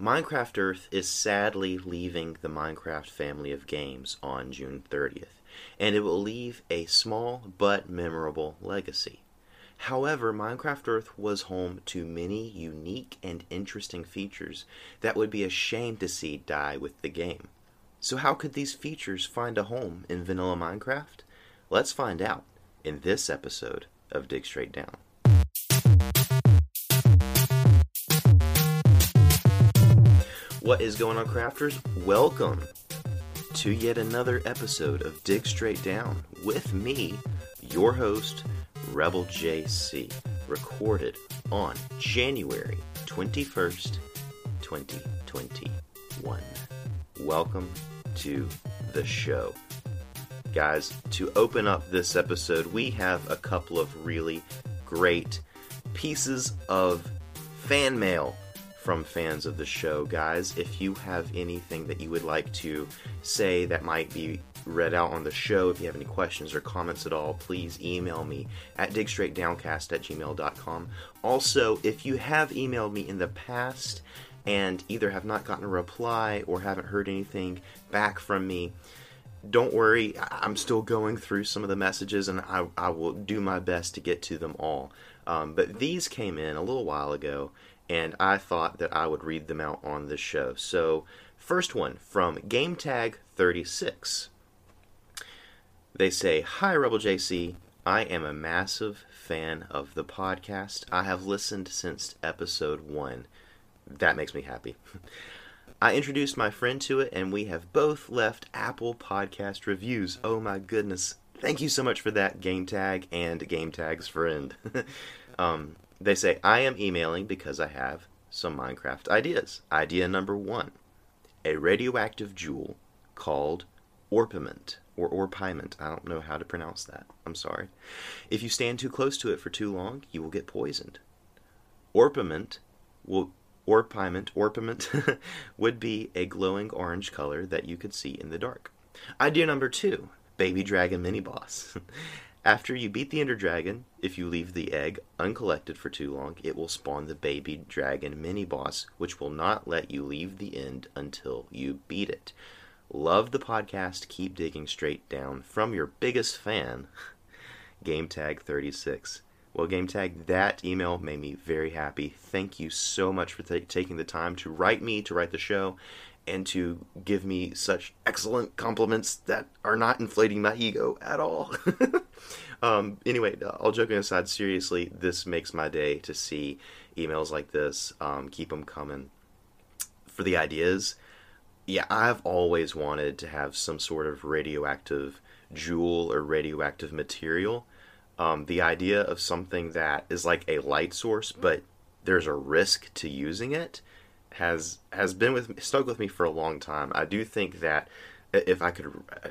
Minecraft Earth is sadly leaving the Minecraft family of games on June 30th, and it will leave a small but memorable legacy. However, Minecraft Earth was home to many unique and interesting features that would be a shame to see die with the game. So, how could these features find a home in vanilla Minecraft? Let's find out in this episode of Dig Straight Down. What is going on, crafters? Welcome to yet another episode of Dig Straight Down with me, your host, Rebel JC, recorded on January 21st, 2021. Welcome to the show. Guys, to open up this episode, we have a couple of really great pieces of fan mail from fans of the show. Guys, if you have anything that you would like to say that might be read out on the show, if you have any questions or comments at all, please email me at digstraightdowncast at gmail.com. Also, if you have emailed me in the past and either have not gotten a reply or haven't heard anything back from me, don't worry, I'm still going through some of the messages and I, I will do my best to get to them all. Um, but these came in a little while ago and I thought that I would read them out on this show. So, first one from GameTag36. They say, Hi, Rebel JC. I am a massive fan of the podcast. I have listened since episode one. That makes me happy. I introduced my friend to it, and we have both left Apple Podcast reviews. Oh my goodness. Thank you so much for that, GameTag and GameTag's friend. um, they say, I am emailing because I have some Minecraft ideas. Idea number one a radioactive jewel called Orpiment or Orpiment. I don't know how to pronounce that. I'm sorry. If you stand too close to it for too long, you will get poisoned. Orpiment will Orpiment, Orpiment would be a glowing orange color that you could see in the dark. Idea number two Baby Dragon Mini Boss. After you beat the Ender Dragon, if you leave the egg uncollected for too long, it will spawn the baby dragon mini boss, which will not let you leave the end until you beat it. Love the podcast. Keep digging straight down. From your biggest fan, GameTag36. Well, GameTag, that email made me very happy. Thank you so much for t- taking the time to write me, to write the show, and to give me such excellent compliments that are not inflating my ego at all. um, anyway, all joking aside, seriously, this makes my day to see emails like this. Um, keep them coming. For the ideas, yeah, I've always wanted to have some sort of radioactive jewel or radioactive material. Um, the idea of something that is like a light source, but there's a risk to using it has has been with stuck with me for a long time. I do think that if I could uh,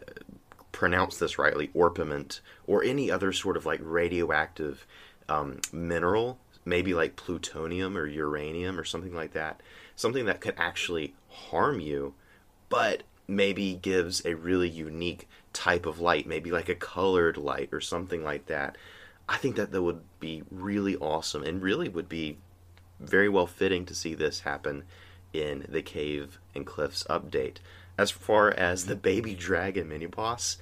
pronounce this rightly, orpiment or any other sort of like radioactive um, mineral, maybe like plutonium or uranium or something like that, something that could actually harm you, but maybe gives a really unique type of light, maybe like a colored light or something like that. I think that that would be really awesome and really would be very well fitting to see this happen in the Cave and Cliffs update. As far as the Baby Dragon mini boss,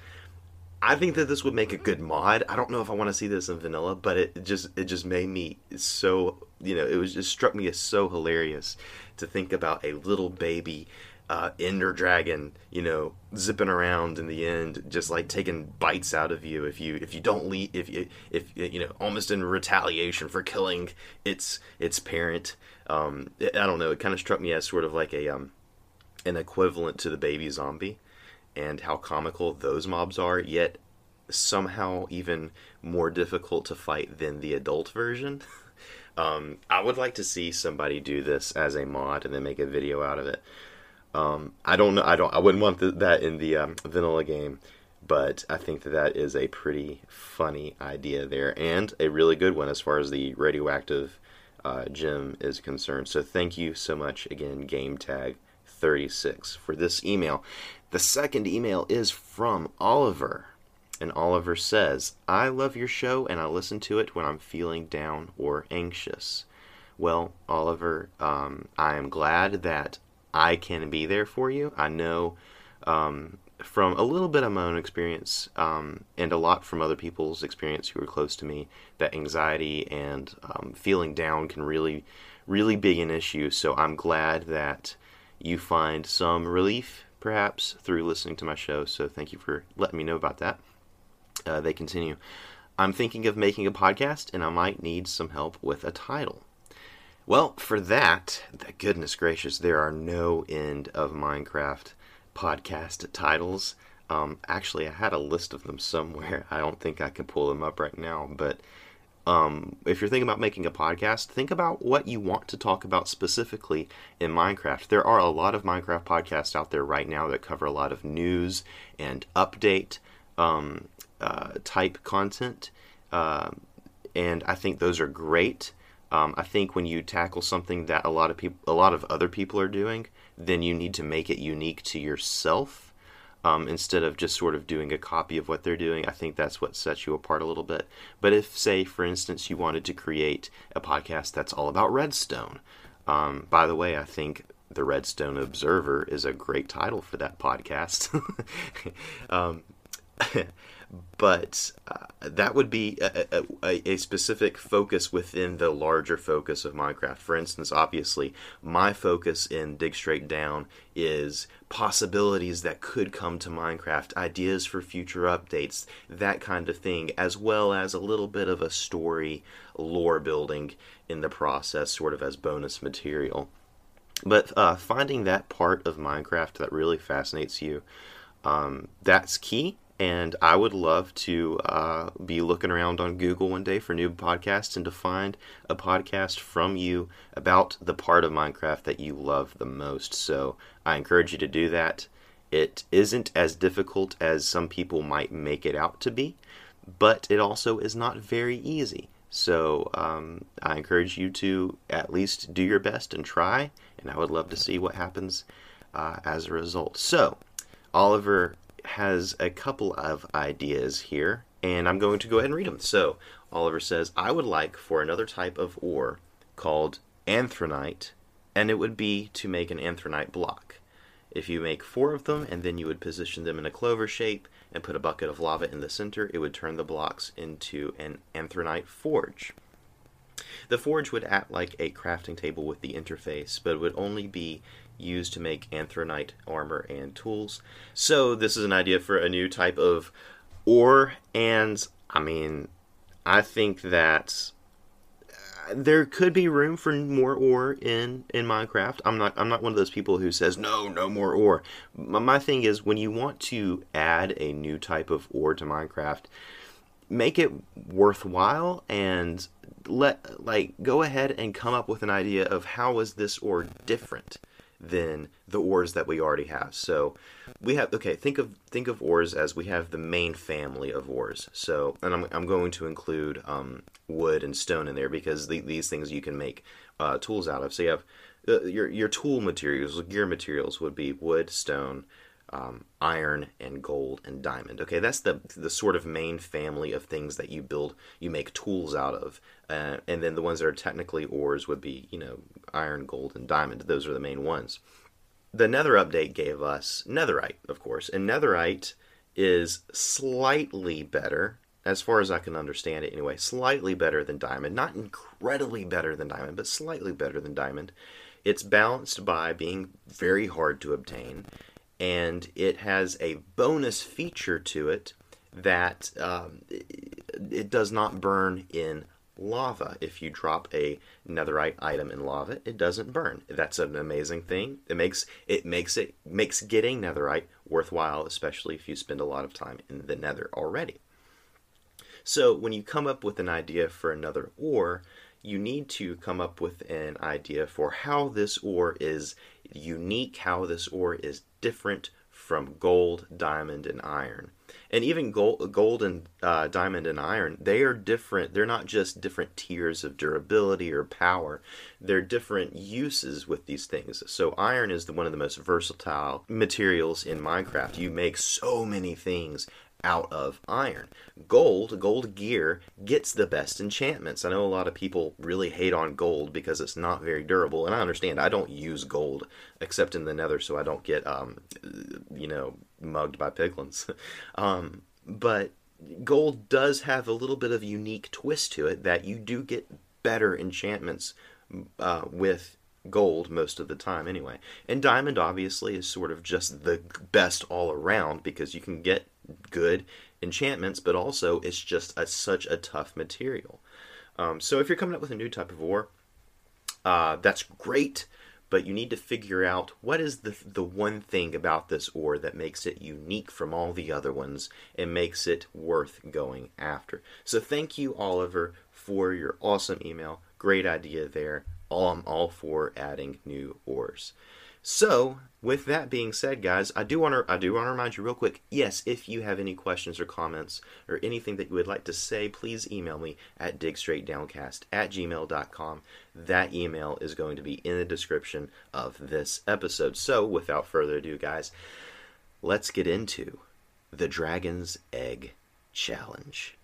I think that this would make a good mod. I don't know if I want to see this in vanilla, but it just it just made me so you know it was just struck me as so hilarious to think about a little baby uh, Ender Dragon, you know, zipping around in the end, just like taking bites out of you if you if you don't leave if you if you know almost in retaliation for killing its its parent. Um, I don't know. It kind of struck me as sort of like a um, an equivalent to the baby zombie, and how comical those mobs are. Yet somehow even more difficult to fight than the adult version. Um, I would like to see somebody do this as a mod and then make a video out of it. Um, I don't know. I don't. I wouldn't want the, that in the um, vanilla game, but I think that that is a pretty funny idea there and a really good one as far as the radioactive uh, gem is concerned. So thank you so much again, Game Tag 36 for this email. The second email is from Oliver. And Oliver says, I love your show and I listen to it when I'm feeling down or anxious. Well, Oliver, um, I am glad that I can be there for you. I know um, from a little bit of my own experience um, and a lot from other people's experience who are close to me that anxiety and um, feeling down can really, really be an issue. So I'm glad that you find some relief perhaps through listening to my show. So thank you for letting me know about that. Uh, they continue. I'm thinking of making a podcast and I might need some help with a title. Well, for that, goodness gracious, there are no end of Minecraft podcast titles. Um, actually, I had a list of them somewhere. I don't think I can pull them up right now, but um, if you're thinking about making a podcast, think about what you want to talk about specifically in Minecraft. There are a lot of Minecraft podcasts out there right now that cover a lot of news and update um, uh, type content, uh, and I think those are great. Um, I think when you tackle something that a lot of people, a lot of other people are doing, then you need to make it unique to yourself um, instead of just sort of doing a copy of what they're doing. I think that's what sets you apart a little bit. But if, say, for instance, you wanted to create a podcast that's all about Redstone, um, by the way, I think the Redstone Observer is a great title for that podcast. but uh, that would be a, a, a, specific focus within the larger focus of Minecraft. For instance, obviously, my focus in Dig Straight Down is possibilities that could come to Minecraft, ideas for future updates, that kind of thing, as well as a little bit of a story lore building in the process, sort of as bonus material. But uh, finding that part of Minecraft that really fascinates you, um, that's key and I would love to uh, be looking around on Google one day for new podcasts and to find a podcast from you about the part of Minecraft that you love the most. So I encourage you to do that. It isn't as difficult as some people might make it out to be, but it also is not very easy. So um, I encourage you to at least do your best and try, and I would love to see what happens uh, as a result. So, Oliver has a couple of ideas here, and I'm going to go ahead and read them. So, Oliver says, I would like for another type of ore called anthronite, and it would be to make an anthronite block. If you make four of them and then you would position them in a clover shape and put a bucket of lava in the center, it would turn the blocks into an anthronite forge. The forge would act like a crafting table with the interface, but it would only be used to make anthronite armor and tools. So this is an idea for a new type of ore, and I mean, I think that uh, there could be room for more ore in in Minecraft. I'm not I'm not one of those people who says no, no more ore. My thing is when you want to add a new type of ore to Minecraft, make it worthwhile and let like go ahead and come up with an idea of how is this ore different than the ores that we already have. So we have okay. Think of think of ores as we have the main family of ores. So and I'm I'm going to include um, wood and stone in there because the, these things you can make uh, tools out of. So you have uh, your your tool materials, gear materials would be wood, stone, um, iron and gold and diamond. Okay, that's the the sort of main family of things that you build, you make tools out of, uh, and then the ones that are technically ores would be, you know, iron, gold, and diamond. Those are the main ones. The Nether update gave us Netherite, of course, and Netherite is slightly better, as far as I can understand it anyway, slightly better than diamond. Not incredibly better than diamond, but slightly better than diamond. It's balanced by being very hard to obtain and it has a bonus feature to it that um, it does not burn in lava. If you drop a netherite item in lava, it doesn't burn. That's an amazing thing. It makes it makes it makes getting netherite worthwhile, especially if you spend a lot of time in the nether already. So when you come up with an idea for another ore, you need to come up with an idea for how this ore is unique, how this ore is different from gold, diamond, and iron. And even gold, gold and uh, diamond and iron, they are different. They're not just different tiers of durability or power. They're different uses with these things. So iron is the, one of the most versatile materials in Minecraft. You make so many things out of iron. Gold, gold gear, gets the best enchantments. I know a lot of people really hate on gold because it's not very durable, and I understand. I don't use gold except in the nether so I don't get, um, you know, mugged by piglins. um, but gold does have a little bit of unique twist to it that you do get better enchantments uh, with gold most of the time anyway. And diamond obviously is sort of just the best all around because you can get good enchantments, but also it's just a, such a tough material. Um, so if you're coming up with a new type of ore, uh, that's great, but you need to figure out what is the the one thing about this ore that makes it unique from all the other ones and makes it worth going after. So thank you, Oliver, for your awesome email. Great idea there. All I'm all for adding new ores. So, with that being said, guys, I do want to I do want to remind you real quick. Yes, if you have any questions or comments or anything that you would like to say, please email me at digstraightdowncast at gmail.com. That email is going to be in the description of this episode. So, without further ado, guys, let's get into the Dragon's Egg Challenge.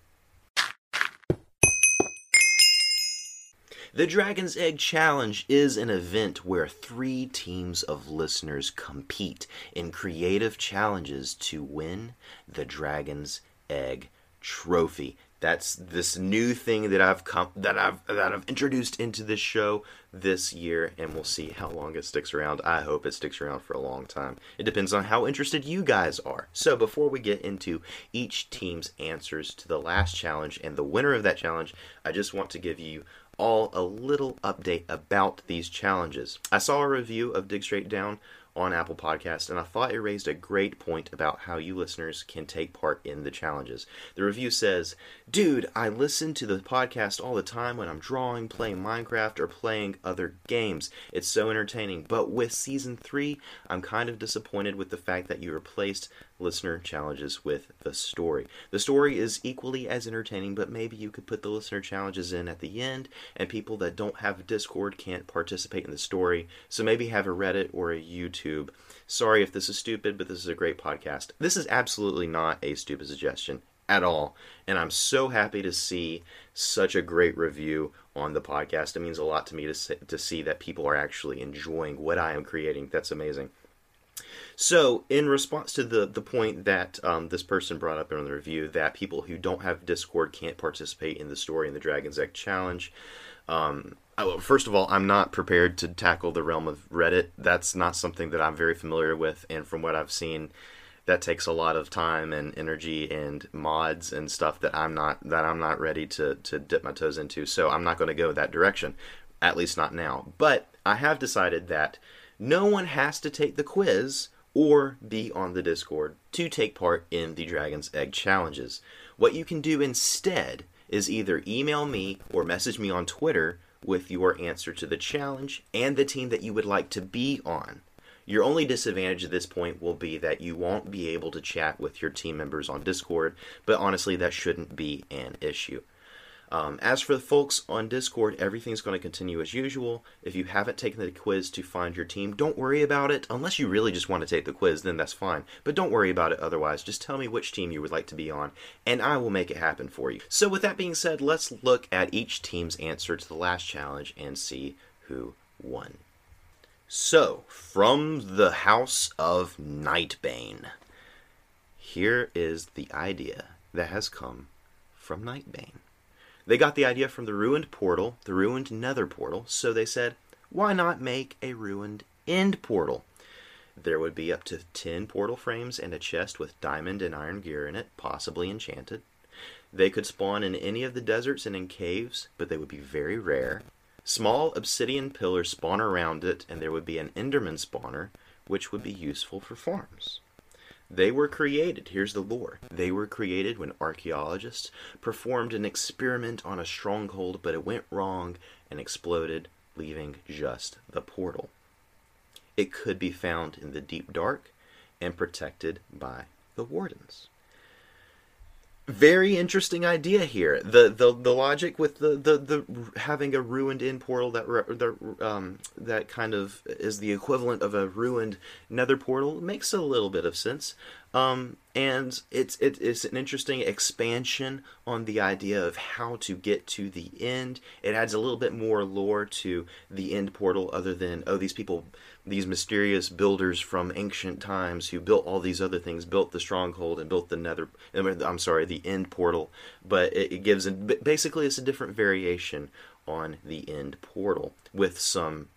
The Dragon's Egg Challenge is an event where three teams of listeners compete in creative challenges to win the Dragon's Egg Trophy. That's this new thing that I've come that I've that I've introduced into this show this year, and we'll see how long it sticks around. I hope it sticks around for a long time. It depends on how interested you guys are. So before we get into each team's answers to the last challenge and the winner of that challenge, I just want to give you all a little update about these challenges. I saw a review of Dig Straight Down on Apple Podcast, and I thought it raised a great point about how you listeners can take part in the challenges. The review says, Dude, I listen to the podcast all the time when I'm drawing, playing Minecraft, or playing other games. It's so entertaining. But with Season 3, I'm kind of disappointed with the fact that you replaced listener challenges with the story. The story is equally as entertaining, but maybe you could put the listener challenges in at the end, and people that don't have Discord can't participate in the story. So maybe have a Reddit or a YouTube. Sorry if this is stupid, but this is a great podcast. This is absolutely not a stupid suggestion at all. And I'm so happy to see such a great review on the podcast. It means a lot to me to, to see that people are actually enjoying what I am creating. That's amazing. So, in response to the the point that um, this person brought up in the review, that people who don't have Discord can't participate in the story in the Dragon's Egg challenge. Um, first of all, I'm not prepared to tackle the realm of Reddit. That's not something that I'm very familiar with, and from what I've seen, that takes a lot of time and energy and mods and stuff that I'm not that I'm not ready to to dip my toes into. So I'm not going to go that direction, at least not now. But I have decided that no one has to take the quiz or be on the Discord to take part in the Dragon's Egg challenges. What you can do instead is either email me or message me on Twitter with your answer to the challenge and the team that you would like to be on. Your only disadvantage at this point will be that you won't be able to chat with your team members on Discord, but honestly, that shouldn't be an issue. Um, as for the folks on Discord, everything's going to continue as usual. If you haven't taken the quiz to find your team, don't worry about it. Unless you really just want to take the quiz, then that's fine. But don't worry about it otherwise. Just tell me which team you would like to be on, and I will make it happen for you. So, with that being said, let's look at each team's answer to the last challenge and see who won. So, from the House of Nightbane, here is the idea that has come from Nightbane. They got the idea from the ruined portal, the ruined nether portal, so they said, why not make a ruined end portal? There would be up to 10 portal frames and a chest with diamond and iron gear in it, possibly enchanted. They could spawn in any of the deserts and in caves, but they would be very rare. Small obsidian pillars spawn around it, and there would be an enderman spawner, which would be useful for farms. They were created, here's the lore. They were created when archaeologists performed an experiment on a stronghold, but it went wrong and exploded, leaving just the portal. It could be found in the deep dark and protected by the wardens very interesting idea here. The the, the logic with the, the, the having a ruined in portal that the, um, that kind of is the equivalent of a ruined nether portal makes a little bit of sense. Um, and it's it, it's an interesting expansion on the idea of how to get to the end. It adds a little bit more lore to the end portal, other than oh these people, these mysterious builders from ancient times who built all these other things, built the stronghold and built the nether. I'm sorry, the end portal. But it, it gives basically it's a different variation on the end portal with some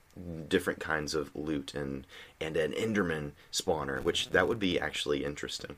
different kinds of loot and and an Enderman spawner, which that would be actually interesting.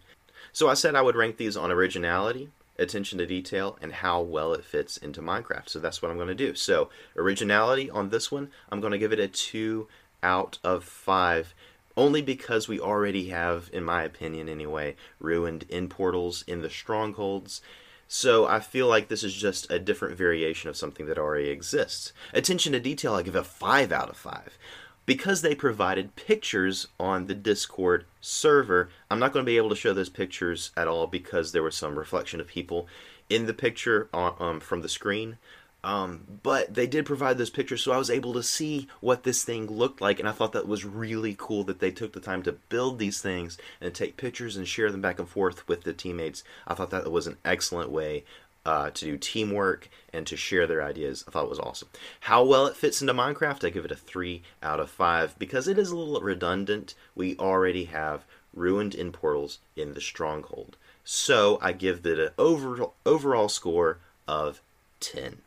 So I said I would rank these on originality, attention to detail, and how well it fits into Minecraft. So that's what I'm going to do. So originality on this one, I'm going to give it a two out of five. Only because we already have, in my opinion anyway, ruined in portals in the strongholds so I feel like this is just a different variation of something that already exists. Attention to detail, I give a 5 out of 5. Because they provided pictures on the Discord server, I'm not going to be able to show those pictures at all because there was some reflection of people in the picture on, uh, um, from the screen. Um, but they did provide those pictures, so I was able to see what this thing looked like, and I thought that was really cool that they took the time to build these things and take pictures and share them back and forth with the teammates. I thought that was an excellent way uh, to do teamwork and to share their ideas. I thought it was awesome. How well it fits into Minecraft, I give it a 3 out of 5 because it is a little redundant. We already have ruined in portals in the stronghold. So I give it an overall, overall score of 10.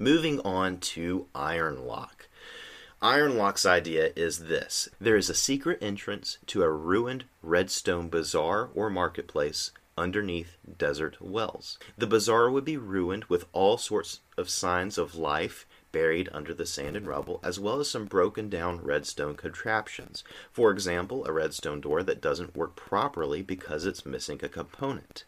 Moving on to Ironlock. Iron Lock's idea is this there is a secret entrance to a ruined redstone bazaar or marketplace underneath desert wells. The bazaar would be ruined with all sorts of signs of life buried under the sand and rubble, as well as some broken down redstone contraptions. For example, a redstone door that doesn't work properly because it's missing a component.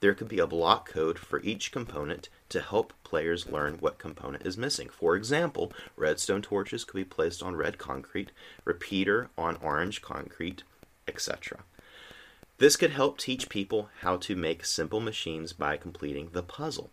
There could be a block code for each component to help players learn what component is missing. For example, redstone torches could be placed on red concrete, repeater on orange concrete, etc. This could help teach people how to make simple machines by completing the puzzle.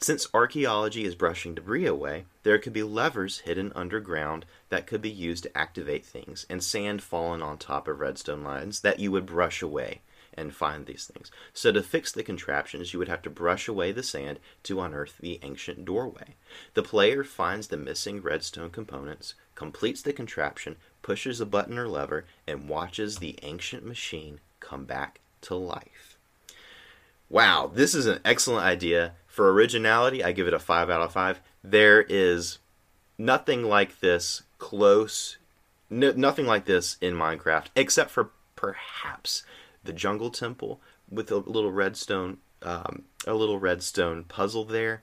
Since archaeology is brushing debris away, there could be levers hidden underground that could be used to activate things, and sand fallen on top of redstone lines that you would brush away and find these things. So, to fix the contraptions, you would have to brush away the sand to unearth the ancient doorway. The player finds the missing redstone components, completes the contraption, pushes a button or lever, and watches the ancient machine come back to life. Wow, this is an excellent idea. For originality, I give it a 5 out of 5. There is nothing like this close, nothing like this in Minecraft, except for perhaps the jungle temple with a little redstone um, a little redstone puzzle there.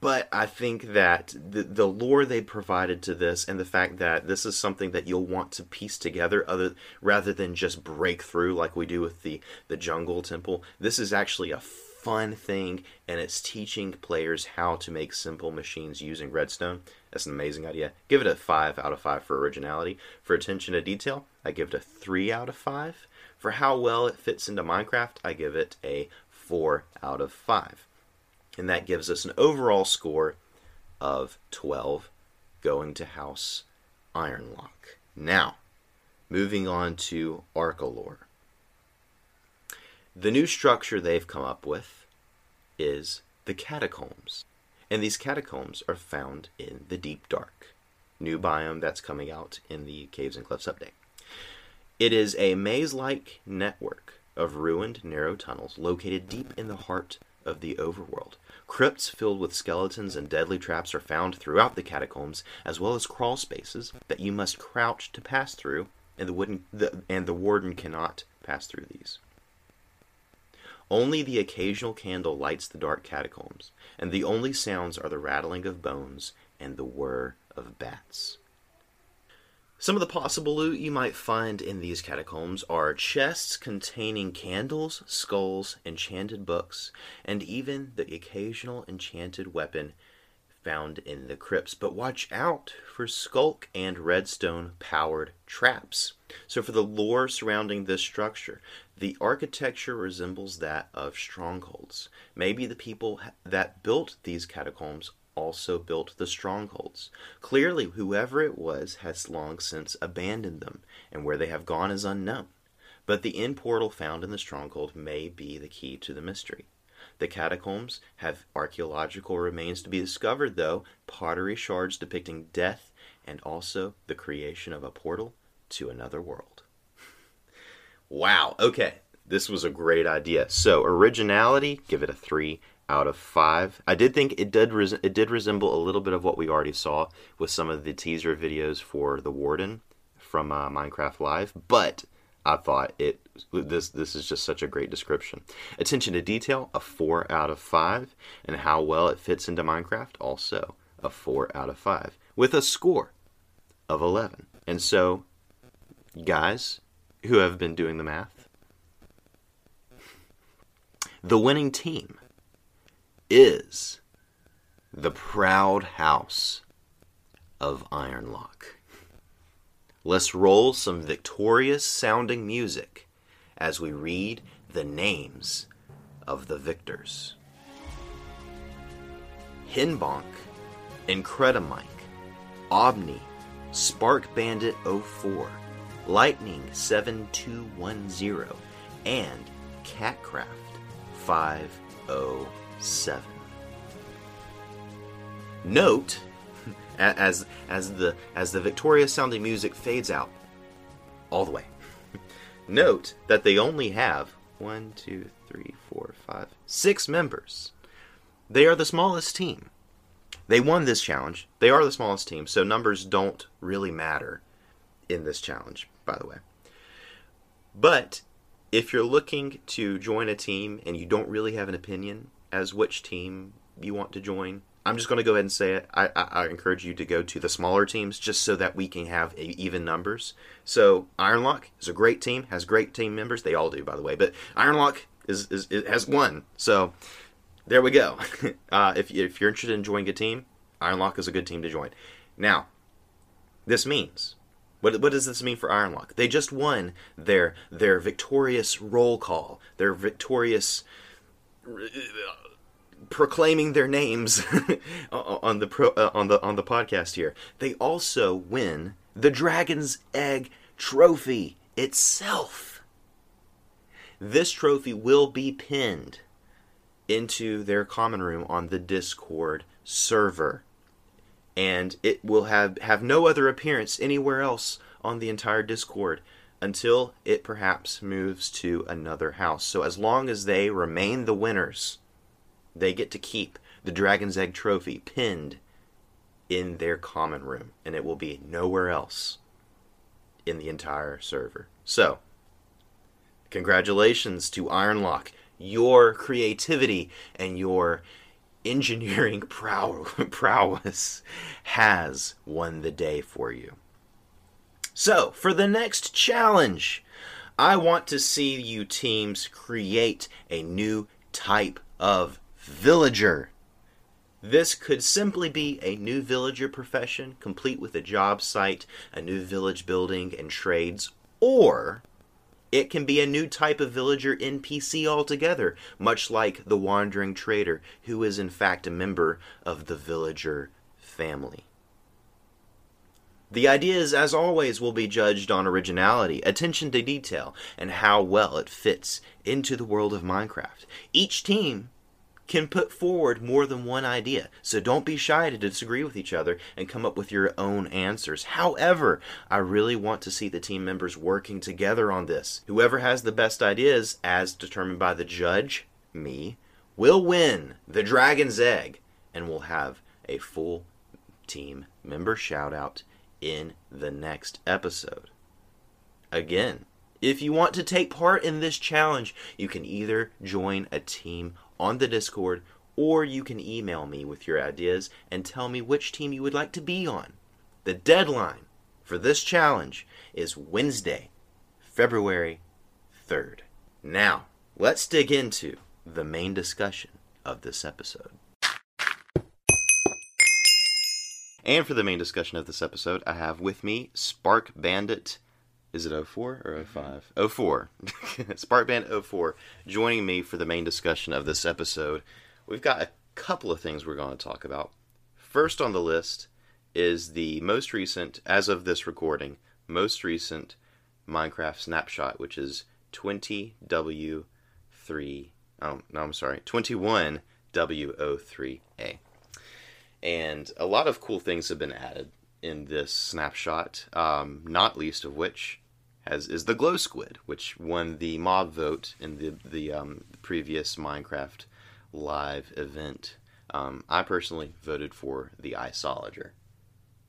But I think that the, the lore they provided to this and the fact that this is something that you'll want to piece together other rather than just break through like we do with the the jungle temple this is actually a fun thing and it's teaching players how to make simple machines using redstone. That's an amazing idea. Give it a 5 out of 5 for originality. For attention to detail i give it a 3 out of 5 for how well it fits into Minecraft, I give it a 4 out of 5. And that gives us an overall score of 12 going to House Ironlock. Now, moving on to Arcalore. The new structure they've come up with is the catacombs. And these catacombs are found in the deep dark. New biome that's coming out in the Caves and Cliffs update. It is a maze like network of ruined, narrow tunnels located deep in the heart of the overworld. Crypts filled with skeletons and deadly traps are found throughout the catacombs, as well as crawl spaces that you must crouch to pass through, and the, wooden, the, and the warden cannot pass through these. Only the occasional candle lights the dark catacombs, and the only sounds are the rattling of bones and the whir of bats. Some of the possible loot you might find in these catacombs are chests containing candles, skulls, enchanted books, and even the occasional enchanted weapon found in the crypts. But watch out for sculk and redstone powered traps. So, for the lore surrounding this structure, the architecture resembles that of strongholds. Maybe the people that built these catacombs also built the strongholds. Clearly, whoever it was has long since abandoned them, and where they have gone is unknown. But the end portal found in the stronghold may be the key to the mystery. The catacombs have archaeological remains to be discovered, though pottery shards depicting death and also the creation of a portal to another world. wow, okay, this was a great idea. So, originality, give it a 3 out of 5. I did think it did res- it did resemble a little bit of what we already saw with some of the teaser videos for the Warden from uh, Minecraft Live, but I thought it this this is just such a great description. Attention to detail, a four out of five, and how well it fits into Minecraft, also a four out of five, with a score of eleven. And so, guys who have been doing the math, the winning team is the proud house of Ironlock. Let's roll some victorious sounding music as we read the names of the victors. Hinbonk, Incredimike, Obni, Spark Bandit 04, Lightning 7210, and Catcraft oh 507. Note as as the as the victorious sounding music fades out all the way. Note that they only have one, two, three, four, five, six members. They are the smallest team. They won this challenge. They are the smallest team, so numbers don't really matter in this challenge, by the way. But if you're looking to join a team and you don't really have an opinion as which team you want to join, I'm just going to go ahead and say it. I, I, I, encourage you to go to the smaller teams just so that we can have a, even numbers. So Ironlock is a great team, has great team members. They all do, by the way. But Ironlock is, is, is has one. So there we go. uh, if, if you're interested in joining a team, Ironlock is a good team to join. Now, this means what, what does this mean for Ironlock? They just won their their victorious roll call, their victorious proclaiming their names on the pro, uh, on the on the podcast here. They also win the Dragon's Egg trophy itself. This trophy will be pinned into their common room on the Discord server. And it will have, have no other appearance anywhere else on the entire Discord until it perhaps moves to another house. So as long as they remain the winners, they get to keep the Dragon's Egg trophy pinned in their common room, and it will be nowhere else in the entire server. So, congratulations to Ironlock. Your creativity and your engineering prow- prowess has won the day for you. So, for the next challenge, I want to see you teams create a new type of villager. This could simply be a new villager profession, complete with a job site, a new village building, and trades, or it can be a new type of villager NPC altogether, much like the Wandering Trader, who is in fact a member of the villager family. The ideas, as always, will be judged on originality, attention to detail, and how well it fits into the world of Minecraft. Each team can put forward more than one idea. So don't be shy to disagree with each other and come up with your own answers. However, I really want to see the team members working together on this. Whoever has the best ideas, as determined by the judge, me, will win the Dragon's Egg and we'll have a full team member shout out in the next episode. Again, if you want to take part in this challenge, you can either join a team on the Discord, or you can email me with your ideas and tell me which team you would like to be on. The deadline for this challenge is Wednesday, February 3rd. Now, let's dig into the main discussion of this episode. And for the main discussion of this episode, I have with me Spark Bandit. Is it 04 or 05? 04. Spark Bandit 04 joining me for the main discussion of this episode. We've got a couple of things we're going to talk about. First on the list is the most recent, as of this recording, most recent Minecraft snapshot, which is 20W3. Oh, um, no, I'm sorry, 21W03A. And a lot of cool things have been added in this snapshot, um, not least of which has is the glow squid, which won the mob vote in the the um, previous Minecraft live event. Um, I personally voted for the Iceologer.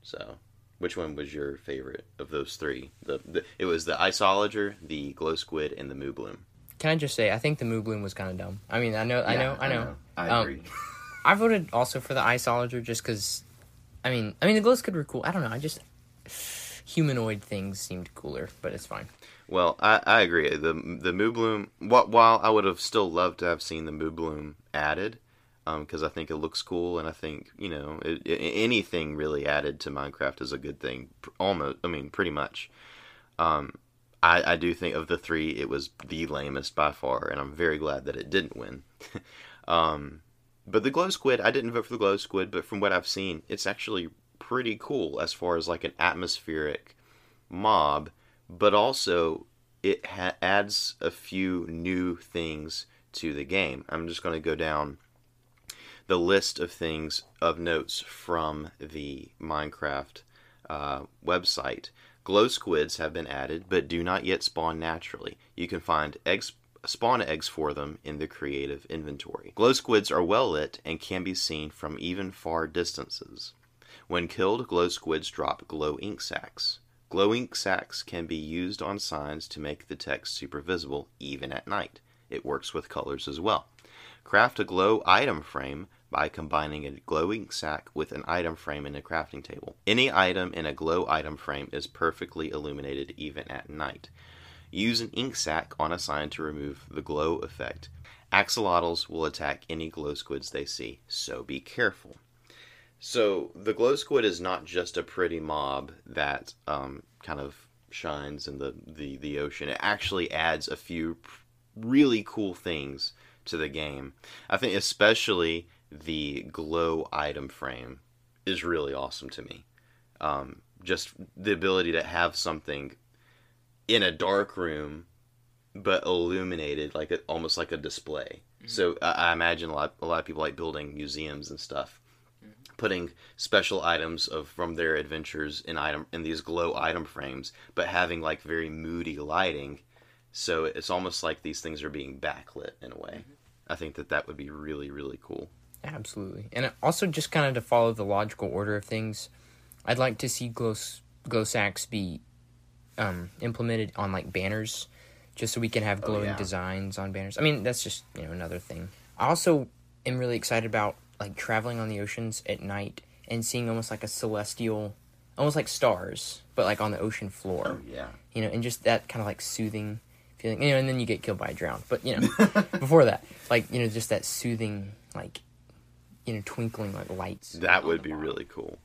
So, which one was your favorite of those three? The, the it was the Iceologer, the glow squid, and the moo bloom. Can I just say, I think the Moo Bloom was kind of dumb. I mean, I know, I know, I know. I Um, agree. I voted also for the Iceologer just because, I mean, I mean the glow squid were cool. I don't know. I just humanoid things seemed cooler, but it's fine. Well, I, I agree. The the Moo Bloom. While I would have still loved to have seen the Moo Bloom added, because I think it looks cool, and I think you know it, i anything really added to Minecraft is a good thing. Almost, I mean, pretty much. Um, I I do think of the three, it was the lamest by far, and I'm very glad that it didn't win. um, but the glow squid, I didn't vote for the glow squid, but from what I've seen, it's actually pretty cool as far as like an atmospheric mob, but also it ha- adds a few new things to the game. I'm just going to go down the list of things of notes from the Minecraft uh, website. Glow squids have been added, but do not yet spawn naturally. You can find eggs spawn eggs for them in the creative inventory. Glow squids are well lit and can be seen from even far distances. When killed, glow squids drop glow ink sacs. Glow ink sacs can be used on signs to make the text super visible even at night. It works with colors as well. Craft a glow item frame by combining a glow ink sac with an item frame in a crafting table. Any item in a glow item frame is perfectly illuminated even at night. Use an ink sac on a sign to remove the glow effect. Axolotls will attack any glow squids they see, so be careful. So the glow squid is not just a pretty mob that um, kind of shines in the, the, the ocean. It actually adds a few really cool things to the game. I think especially the glow item frame is really awesome to me. Um, just the ability to have something in a dark room but illuminated like a, almost like a display. Mm-hmm. So I, I imagine a lot a lot of people like building museums and stuff mm-hmm. putting special items of from their adventures in item in these glow item frames, but having like very moody lighting, so it's almost like these things are being backlit in a way. Mm-hmm. I think that that would be really really cool. Absolutely. And uh, also, just kind of to follow the logical order of things, I'd like to see glow, glow sacs be um, implemented on like banners, just so we can have glowing yeah. designs on banners. I mean, that's just you know another thing. I also am really excited about like traveling on the oceans at night and seeing almost like a celestial, almost like stars, but like on the ocean floor. yeah. You know, and just that kind of like soothing feeling. You know, and then you get killed by a drown. But you know, before that, like you know, just that soothing like you know twinkling like lights. That would be really cool.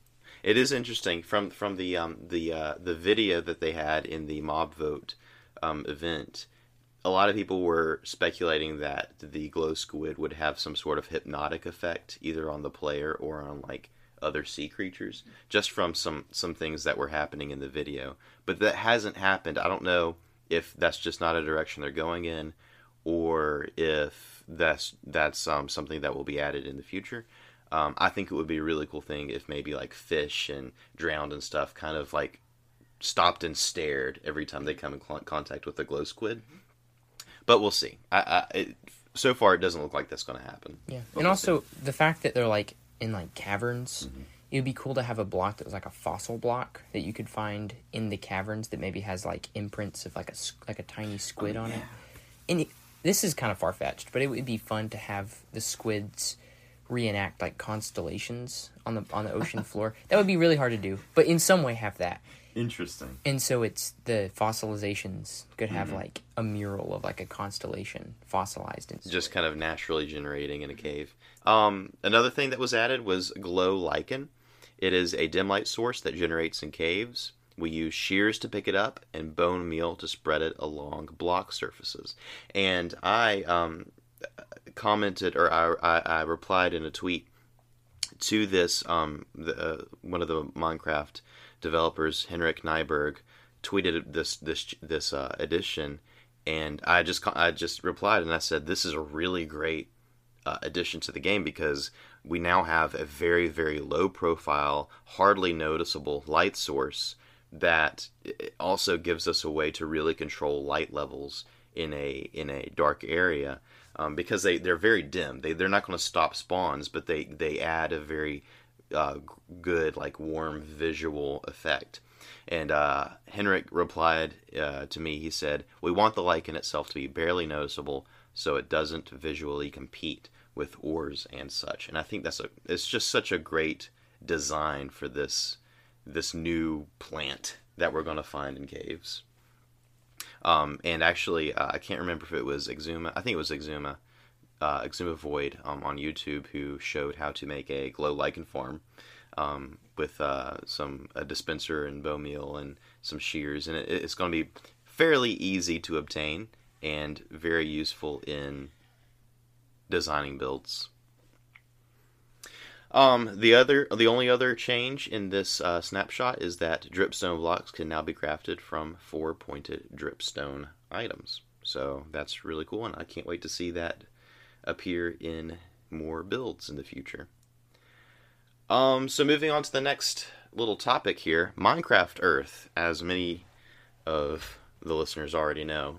It is interesting from from the um, the uh, the video that they had in the mob vote um, event. A lot of people were speculating that the glow squid would have some sort of hypnotic effect, either on the player or on like other sea creatures, just from some some things that were happening in the video. But that hasn't happened. I don't know if that's just not a direction they're going in, or if that's that's um, something that will be added in the future. Um, I think it would be a really cool thing if maybe like fish and drowned and stuff kind of like stopped and stared every time they come in cl- contact with a glow squid. But we'll see. I, I it, so far it doesn't look like that's going to happen. Yeah, But and we'll also the fact that they're like in like caverns. It would be cool to have a block that was like a fossil block that you could find in the caverns that maybe has like imprints of like a s- like a tiny squid on it. And it, this is kind of far fetched, but it would be fun to have the squids reenact like constellations on the on the ocean floor. That would be really hard to do, but in some way have that. Interesting. And so it's the fossilizations could have like a mural of like a constellation fossilized and Just kind of naturally generating in a cave. Um, another thing that was added was glow lichen. It is a dim light source that generates in caves. We use shears to pick it up and bone meal to spread it along block surfaces. And I um, commented, or I, I, I replied in a tweet to this. Um, the, uh, one of the Minecraft developers, Henrik Kniberg, tweeted this this this uh, and I just I just replied and I said this is a really great uh, addition to the game because we now have a very very low profile, hardly noticeable light source that also gives us a way to really control light levels in a in a dark area um, because they they're very dim. They they're not going to stop spawns, but they they add a very uh, good like warm visual effect. And uh, Henrik replied uh, to me. He said, "We want the lichen itself to be barely noticeable, so it doesn't visually compete with ores and such." And I think that's a it's just such a great design for this this new plant that we're going to find in caves. Um, and actually, uh, I can't remember if it was Xisuma. I think it was Xisuma, uh, Xisuma Void um, on YouTube, who showed how to make a glow lichen farm um, with uh, some a dispenser and bone meal and some shears, and it, it's going to be fairly easy to obtain and very useful in designing builds. Um, the other, the only other change in this uh, snapshot is that dripstone blocks can now be crafted from four pointed dripstone items. So that's really cool, and I can't wait to see that appear in more builds in the future. Um, so moving on to the next little topic here, Minecraft Earth, as many of the listeners already know,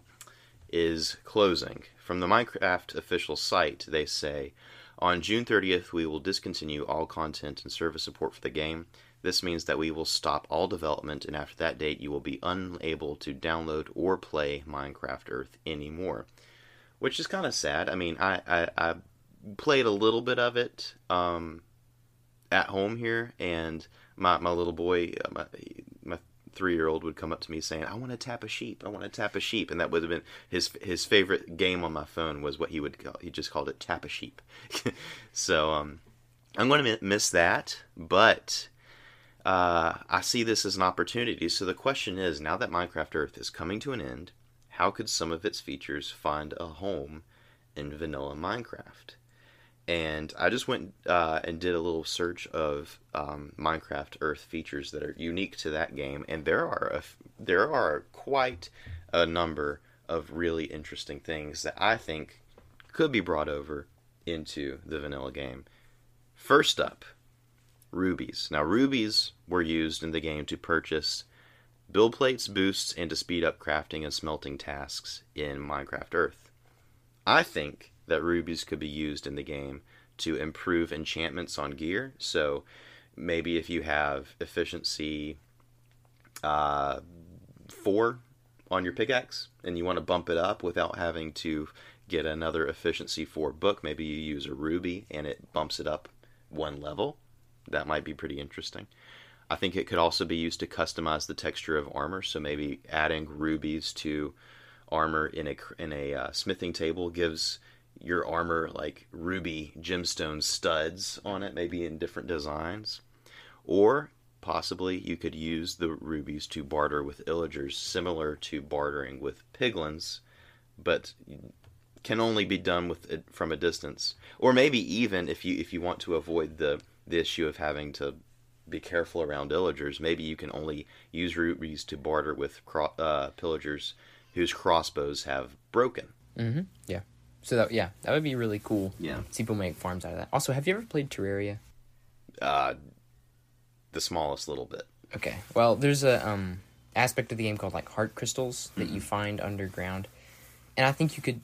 is closing. From the Minecraft official site, they say on June 30th, we will discontinue all content and service support for the game. This means that we will stop all development, and after that date, you will be unable to download or play Minecraft Earth anymore. Which is kind of sad. I mean, I, I, I, played a little bit of it um, at home here, and my, my little boy, uh, my, three year old would come up to me saying, "I want to tap a sheep. I want to tap a sheep," and that would have been his his favorite game on my phone was what he would call, he just called it tap a sheep. so um, I'm going to miss that, but uh, I see this as an opportunity. So the question is, now that Minecraft Earth is coming to an end, how could some of its features find a home in vanilla Minecraft? And I just went uh, and did a little search of um, Minecraft Earth features that are unique to that game, and there are there are quite a number of really interesting things that I think could be brought over into the vanilla game. First up, rubies. Now, rubies were used in the game to purchase build plates, boosts, and to speed up crafting and smelting tasks in Minecraft Earth. I think that rubies could be used in the game to improve enchantments on gear. So maybe if you have efficiency uh, four on your pickaxe and you want to bump it up without having to get another efficiency four book, maybe you use a ruby and it bumps it up one level. That might be pretty interesting. I think it could also be used to customize the texture of armor. So maybe adding rubies to armor in a in a uh, smithing table gives your armor like ruby gemstone studs on it, maybe in different designs. Or possibly you could use the rubies to barter with illagers, similar to bartering with piglins, but can only be done with it from a distance. Or maybe even if you if you want to avoid the the issue of having to be careful around illagers, maybe you can only use rubies to barter with cro- uh, pillagers whose crossbows have broken. Mm-hmm. Yeah. So that yeah, that would be really cool. Yeah. See people make farms out of that. Also, have you ever played Terraria? Uh, the smallest little bit. Okay. Well, there's a um aspect of the game called like heart crystals that Mm-hmm. you find underground, and I think you could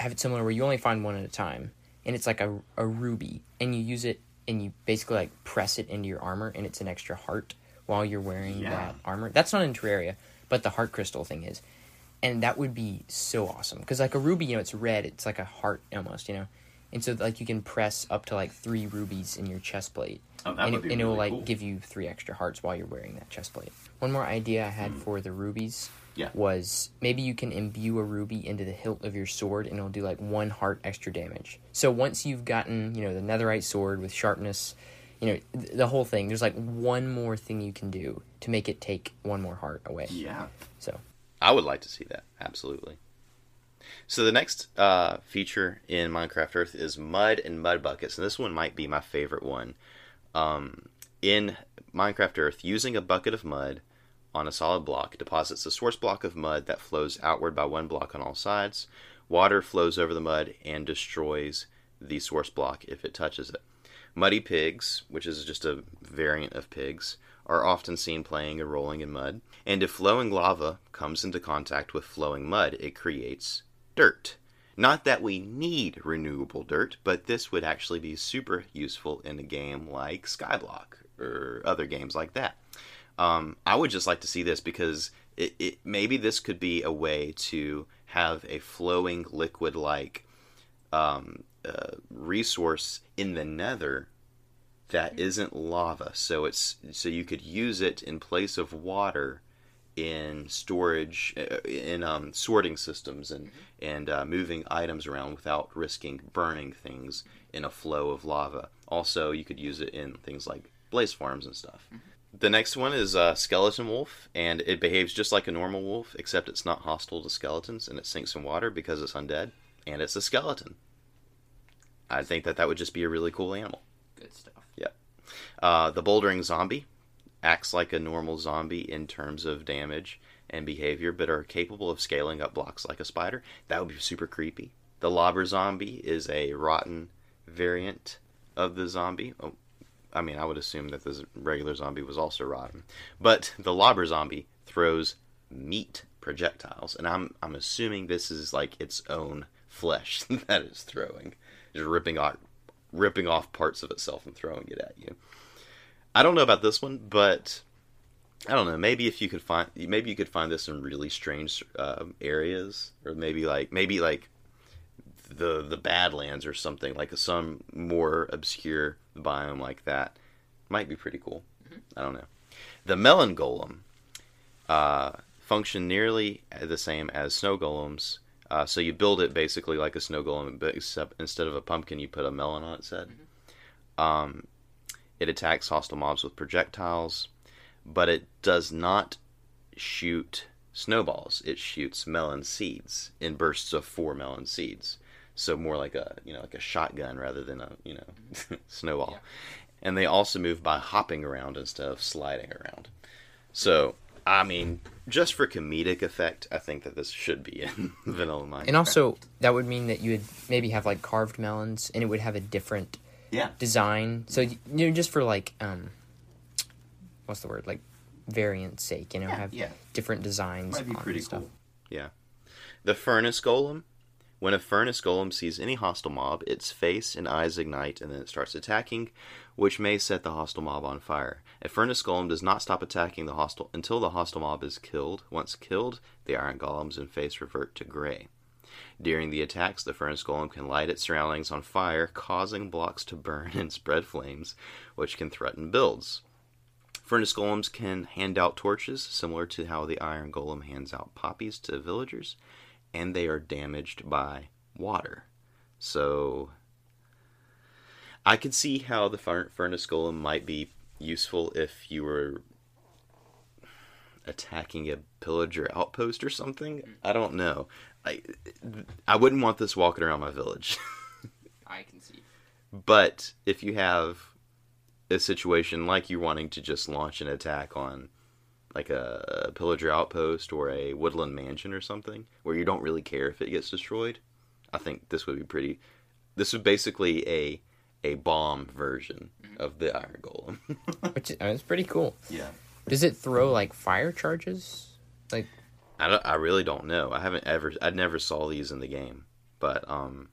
have it similar where you only find one at a time, and it's like a a ruby, and you use it and you basically like press it into your armor, and it's an extra heart while you're wearing Yeah. that armor. That's not in Terraria, but the heart crystal thing is, and that would be so awesome because like a ruby, you know, it's red, it's like a heart almost, you know, and so like you can press up to like three rubies in your chest plate, Oh, that and, would it, and it will like cool. give you three extra hearts while you're wearing that chest plate. One more idea I had hmm. for the rubies. Yeah. was maybe you can imbue a ruby into the hilt of your sword and it'll do like one heart extra damage. So once you've gotten, you know, the netherite sword with sharpness, you know, th- the whole thing, there's like one more thing you can do to make it take one more heart away. Yeah. So, I would like to see that absolutely. So the next uh, feature in Minecraft Earth is mud and mud buckets, and this one might be my favorite one. Um, in Minecraft Earth, using a bucket of mud on a solid block deposits a source block of mud that flows outward by one block on all sides. Water flows over the mud and destroys the source block if it touches it. Muddy pigs, which is just a variant of pigs, are often seen playing and rolling in mud. And if flowing lava comes into contact with flowing mud, it creates dirt. Not that we need renewable dirt, but this would actually be super useful in a game like Skyblock or other games like that. Um, I would just like to see this because it, it maybe this could be a way to have a flowing liquid like um, uh, resource in the nether that isn't lava. So it's so you could use it in place of water in storage uh, in um, sorting systems and and uh, moving items around without risking burning things in a flow of lava. Also, you could use it in things like blaze farms and stuff. The next one is uh, skeleton wolf, and it behaves just like a normal wolf, except it's not hostile to skeletons, and it sinks in water because it's undead, and it's a skeleton. I think that that would just be a really cool animal. good stuff. Uh, the bouldering zombie acts like a normal zombie in terms of damage and behavior, but are capable of scaling up blocks like a spider. That would be super creepy. The lobber zombie is a rotten variant of the zombie. Oh, I mean, I would assume that the regular zombie was also rotten, but the lobber zombie throws meat projectiles, and I'm I'm assuming this is like its own flesh that it's throwing, just ripping off ripping off parts of itself and throwing it at you. I don't know about this one, but I don't know. Maybe if you could find, maybe you could find this in really strange um, areas, or maybe like maybe like the the Badlands or something like some more obscure biome like that. Might be pretty cool. I don't know. The melon golem uh, function nearly the same as snow golems. Uh, so you build it basically like a snow golem, but except instead of a pumpkin, you put a melon on its head. Um, it attacks hostile mobs with projectiles, but it does not shoot snowballs. It shoots melon seeds in bursts of four melon seeds. So more like a you know like a shotgun rather than a you know snowball. And they also move by hopping around instead of sliding around. So I mean, just for comedic effect, I think that this should be in Vanilla Minecraft. And also, that would mean that you would maybe have like carved melons, and it would have a different Yeah. design. So you know, just for like um, what's the word? Like variant sake, you know, Yeah, have yeah. different designs. Might be on pretty stuff. cool. Yeah. The furnace golem. When a furnace golem sees any hostile mob, its face and eyes ignite and then it starts attacking, which may set the hostile mob on fire. A furnace golem does not stop attacking the hostile until the hostile mob is killed. Once killed, the iron golems and face revert to gray. During the attacks, the furnace golem can light its surroundings on fire, causing blocks to burn and spread flames, which can threaten builds. Furnace golems can hand out torches, similar to how the iron golem hands out poppies to villagers, and they are damaged by water. So I could see how the furnace golem might be useful if you were attacking a pillager outpost or something. I don't know. I I wouldn't want this walking around my village. I can see. But if you have a situation like you're wanting to just launch an attack on like a pillager outpost or a woodland mansion or something where you don't really care if it gets destroyed, I think this would be pretty this would basically a a bomb version of the iron golem. Which is, uh, it's pretty cool. Yeah. Does it throw like fire charges? Like I don't, I really don't know. I haven't ever I never saw these in the game, but um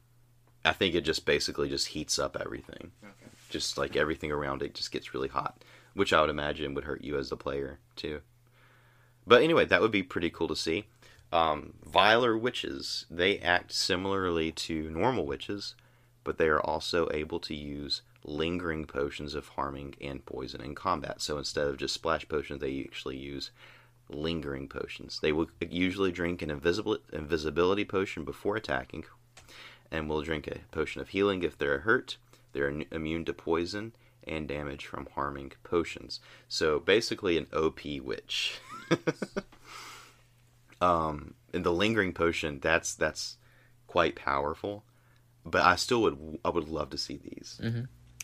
I think it just basically just heats up everything. Just like everything around it just gets really hot, which I would imagine would hurt you as the player too. But anyway, that would be pretty cool to see. Um, viler witches, they act similarly to normal witches, but they are also able to use lingering potions of harming and poison in combat. So instead of just splash potions, they actually use lingering potions. They will usually drink an invisibility potion before attacking, and will drink a potion of healing if they're hurt. They're immune to poison and damage from harming potions. So basically, an OP witch. um, and the lingering potion that's that's quite powerful, but I still would I would love to see these.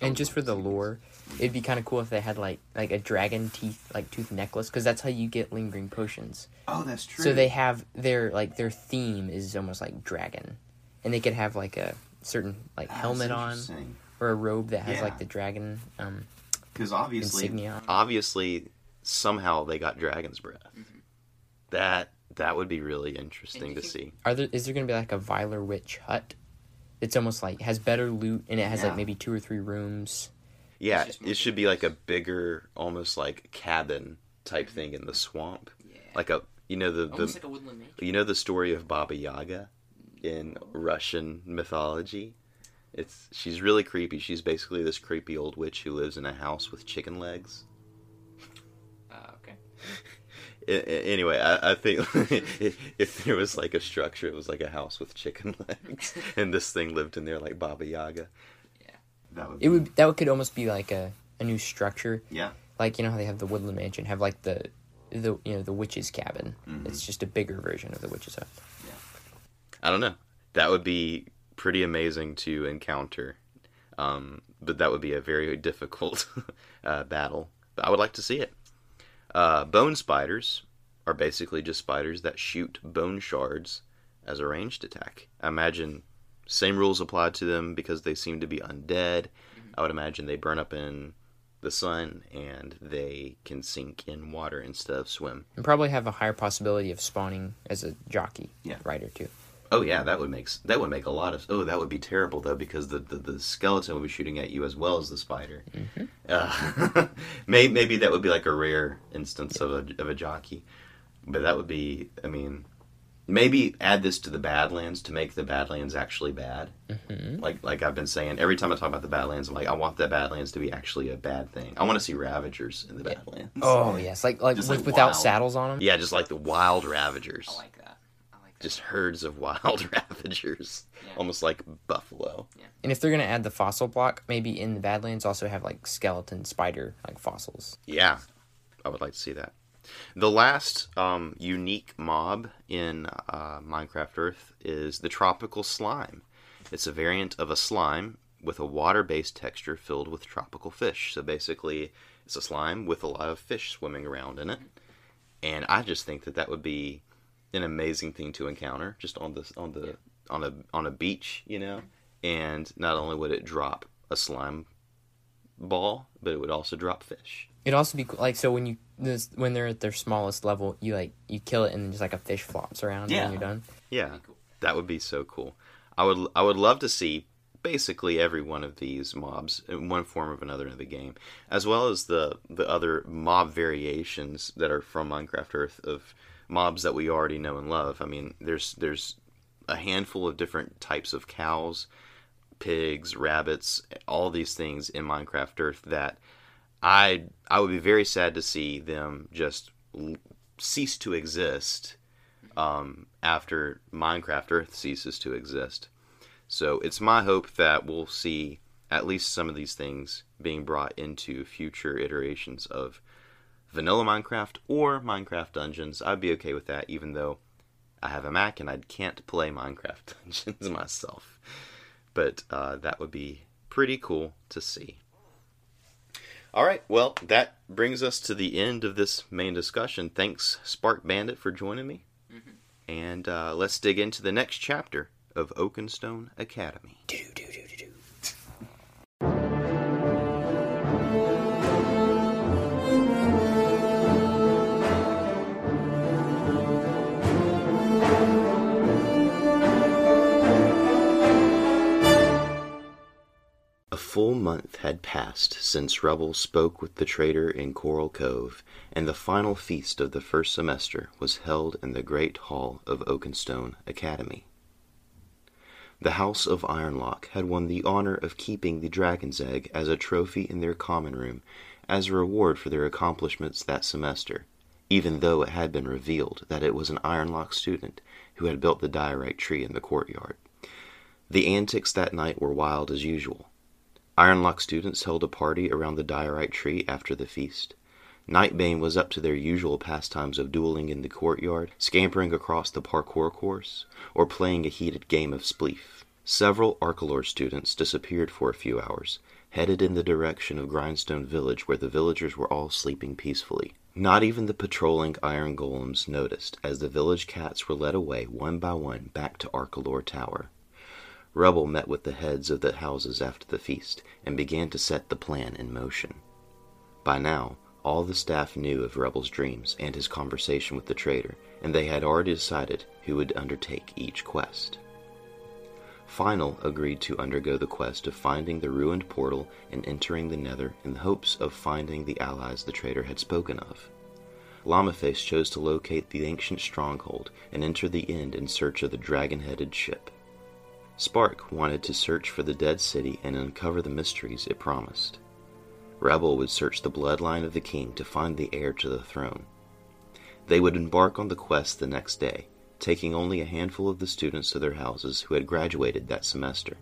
And just for the lore, it'd be kind of cool if they had like like a dragon teeth like tooth necklace because that's how you get lingering potions. Oh, that's true. So they have their like their theme is almost like dragon, and they could have like a certain like helmet on or a robe that has Yeah. like the dragon um, because obviously insignia. obviously somehow they got dragon's breath. Mm-hmm. That that would be really interesting to see. Are there is there gonna be like a Viler witch hut? It's almost like has better loot and it has Yeah. like maybe two or three rooms. Yeah, it should be like a bigger, almost like cabin type mm-hmm. thing in the swamp. Yeah. Like a you know the, the a woodland mansion. you know the story of Baba Yaga in Russian mythology. It's she's really creepy. She's basically this creepy old witch who lives in a house with chicken legs. Anyway, I, I think if there was like a structure, it was like a house with chicken legs, and this thing lived in there like Baba Yaga. Yeah. that would It would that could almost be like a, a new structure. yeah. Like you know how they have the woodland mansion, have like the the you know the witch's cabin. Mm-hmm. It's just a bigger version of the witch's hut. I don't know. That would be pretty amazing to encounter, um, but that would be a very difficult uh, battle. But I would like to see it. Uh, bone spiders are basically just spiders that shoot bone shards as a ranged attack. I imagine same rules apply to them because they seem to be undead. I would imagine they burn up in the sun and they can sink in water instead of swim. And probably have a higher possibility of spawning as a jockey Yeah. rider too. Oh yeah, that would make that would make a lot of. Oh, that would be terrible though because the the, the skeleton would be shooting at you as well as the spider. Uh, maybe maybe that would be like a rare instance of a of a jockey, but that would be. I mean, maybe add this to the Badlands to make the Badlands actually bad. Mm-hmm. Like like I've been saying, every time I talk about the Badlands, I'm like, I want the Badlands to be actually a bad thing. I want to see Ravagers in the Badlands. Oh yes, like like, Just, with, like, without wild. saddles on them. Yeah, just like the wild Ravagers. I like that. Just herds of wild ravagers, Yeah. almost like buffalo. And if they're gonna add the fossil block, maybe in the Badlands also have like skeleton spider like fossils. Yeah, I would like to see that. The last um, unique mob in uh, Minecraft Earth is the tropical slime. It's a variant of a slime with a water-based texture filled with tropical fish. So basically, it's a slime with a lot of fish swimming around in it. And I just think that that would be an amazing thing to encounter just on this on the on a on a beach, you know. And not only would it drop a slime ball, but it would also drop fish. It'd also be cool, like so when you this when they're at their smallest level, you like you kill it and then just like a fish flops around Yeah. and you're done. Yeah, that would be so cool. I would I would love to see basically every one of these mobs in one form or another in the game, as well as the the other mob variations that are from Minecraft Earth of mobs that we already know and love. I mean, there's there's a handful of different types of cows, pigs, rabbits, all these things in Minecraft Earth that I I would be very sad to see them just cease to exist um, after Minecraft Earth ceases to exist. So it's my hope that we'll see at least some of these things being brought into future iterations of vanilla Minecraft or Minecraft Dungeons. I'd be okay with that, even though I have a Mac and I can't play Minecraft Dungeons myself. But uh, that would be pretty cool to see. All right, well, that brings us to the end of this main discussion. Thanks, Spark Bandit, for joining me. And uh, let's dig into the next chapter of Oakenstone Academy. A full month had passed since Rebel spoke with the trader in Coral Cove, and the final feast of the first semester was held in the great hall of Oakenstone Academy. The House of Ironlock had won the honor of keeping the dragon's egg as a trophy in their common room as a reward for their accomplishments that semester, even though it had been revealed that it was an Ironlock student who had built the diorite tree in the courtyard. The antics that night were wild as usual. Ironlock students held a party around the diorite tree after the feast. Nightbane was up to their usual pastimes of dueling in the courtyard, scampering across the parkour course, or playing a heated game of spleef. Several Arcalor students disappeared for a few hours, headed in the direction of Grindstone Village where the villagers were all sleeping peacefully. Not even the patrolling iron golems noticed as the village cats were led away one by one back to Arcalor Tower. Rebel met with the heads of the houses after the feast and began to set the plan in motion. By now, all the staff knew of Rebel's dreams and his conversation with the trader, and they had already decided who would undertake each quest. Final agreed to undergo the quest of finding the ruined portal and entering the Nether in the hopes of finding the allies the trader had spoken of. Llamaface chose to locate the ancient stronghold and enter the End in search of the dragon headed ship. Spark wanted to search for the dead city and uncover the mysteries it promised. Rebel would search the bloodline of the king to find the heir to the throne. They would embark on the quest the next day, taking only a handful of the students to their houses who had graduated that semester.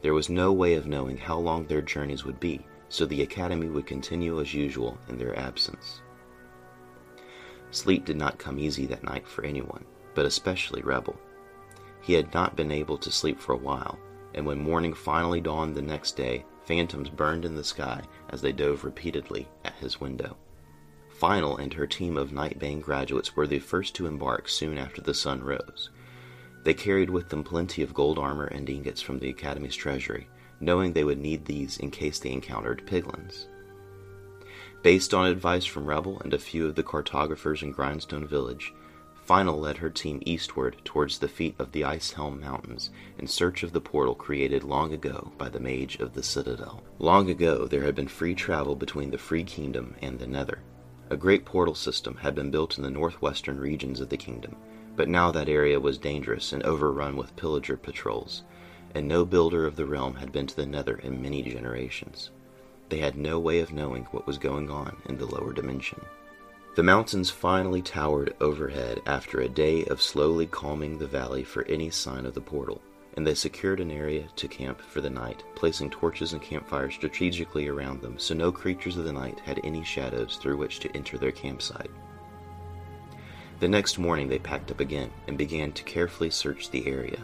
There was no way of knowing how long their journeys would be, so the academy would continue as usual in their absence. Sleep did not come easy that night for anyone, but especially Rebel. He had not been able to sleep for a while, and when morning finally dawned the next day, phantoms burned in the sky as they dove repeatedly at his window. Final and her team of Nightbane graduates were the first to embark soon after the sun rose. They carried with them plenty of gold armor and ingots from the Academy's treasury, knowing they would need these in case they encountered piglins. Based on advice from Rebel and a few of the cartographers in Grindstone Village, Final led her team eastward towards the feet of the Icehelm Mountains in search of the portal created long ago by the Mage of the Citadel. Long ago, there had been free travel between the Free Kingdom and the Nether. A great portal system had been built in the northwestern regions of the kingdom, but now that area was dangerous and overrun with pillager patrols, and no builder of the realm had been to the Nether in many generations. They had no way of knowing what was going on in the lower dimension. The mountains finally towered overhead after a day of slowly calming the valley for any sign of the portal, and they secured an area to camp for the night, placing torches and campfires strategically around them so no creatures of the night had any shadows through which to enter their campsite. The next morning they packed up again and began to carefully search the area.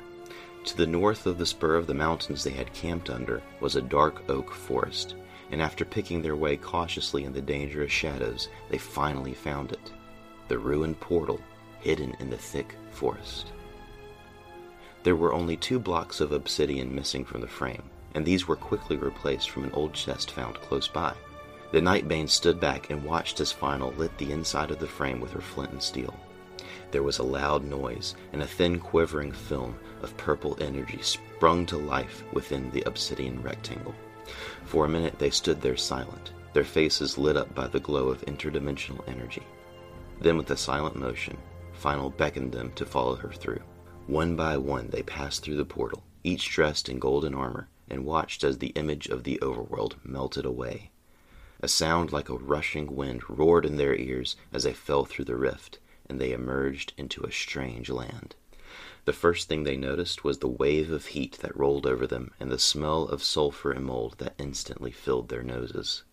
To the north of the spur of the mountains they had camped under was a dark oak forest, and after picking their way cautiously in the dangerous shadows, they finally found it the ruined portal hidden in the thick forest. There were only two blocks of obsidian missing from the frame, and these were quickly replaced from an old chest found close by. The Nightbane stood back and watched as Final lit the inside of the frame with her flint and steel. There was a loud noise, and a thin quivering film of purple energy sprung to life within the obsidian rectangle. For a minute they stood there silent, their faces lit up by the glow of interdimensional energy. Then, with a silent motion, Final beckoned them to follow her through. One by one they passed through the portal, each dressed in golden armor, and watched as the image of the overworld melted away. A sound like a rushing wind roared in their ears as they fell through the rift, and they emerged into a strange land. The first thing they noticed was the wave of heat that rolled over them and the smell of sulfur and mold that instantly filled their noses.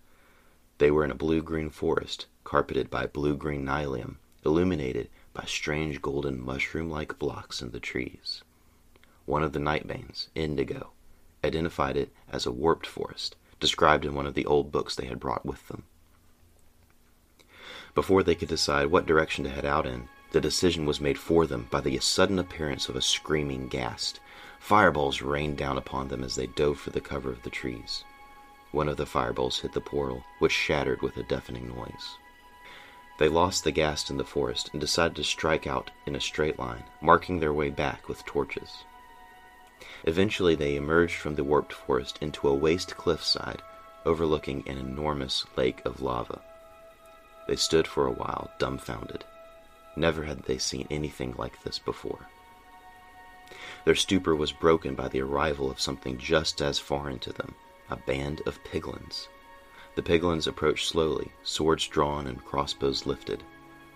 They were in a blue green forest, carpeted by blue green nylium, illuminated by strange golden mushroom like blocks in the trees. One of the Nightbanes, Indigo, identified it as a warped forest, described in one of the old books they had brought with them. Before they could decide what direction to head out in, the decision was made for them by the sudden appearance of a screaming ghast. Fireballs rained down upon them as they dove for the cover of the trees. One of the fireballs hit the portal, which shattered with a deafening noise. They lost the ghast in the forest and decided to strike out in a straight line, marking their way back with torches. Eventually, they emerged from the warped forest into a waste cliffside overlooking an enormous lake of lava. They stood for a while, dumbfounded. Never had they seen anything like this before. Their stupor was broken by the arrival of something just as foreign to them a band of piglins. The piglins approached slowly, swords drawn and crossbows lifted.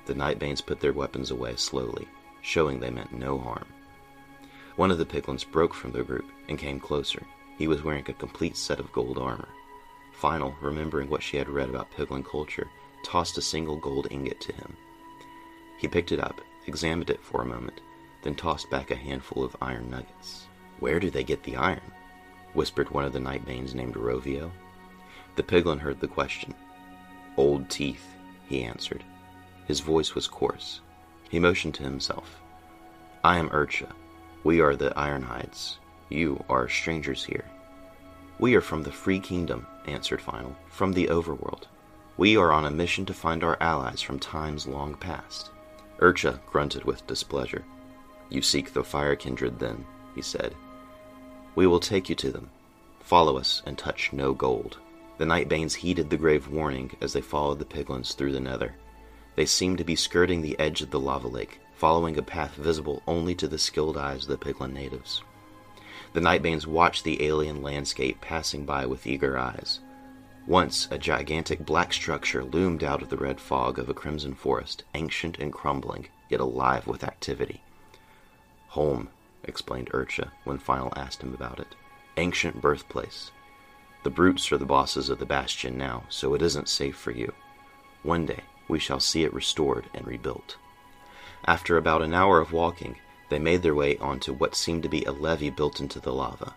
The Nightbanes put their weapons away slowly, showing they meant no harm. One of the piglins broke from the group and came closer. He was wearing a complete set of gold armor. Final, remembering what she had read about piglin culture, tossed a single gold ingot to him. He picked it up, examined it for a moment, then tossed back a handful of iron nuggets. Where do they get the iron? whispered one of the Nightbanes named Rovio. The piglin heard the question. Old teeth, he answered. His voice was coarse. He motioned to himself. I am Urcha. We are the Ironhides. You are strangers here. We are from the Free Kingdom, answered Final, from the Overworld. We are on a mission to find our allies from times long past. Urcha grunted with displeasure. You seek the Fire Kindred, then, he said. We will take you to them. Follow us and touch no gold. The Nightbanes heeded the grave warning as they followed the piglins through the nether. They seemed to be skirting the edge of the lava lake, following a path visible only to the skilled eyes of the piglin natives. The Nightbanes watched the alien landscape passing by with eager eyes. Once, a gigantic black structure loomed out of the red fog of a crimson forest, ancient and crumbling, yet alive with activity. Home, explained Urcha when Final asked him about it. Ancient birthplace. The brutes are the bosses of the bastion now, so it isn't safe for you. One day we shall see it restored and rebuilt. After about an hour of walking, they made their way onto what seemed to be a levee built into the lava.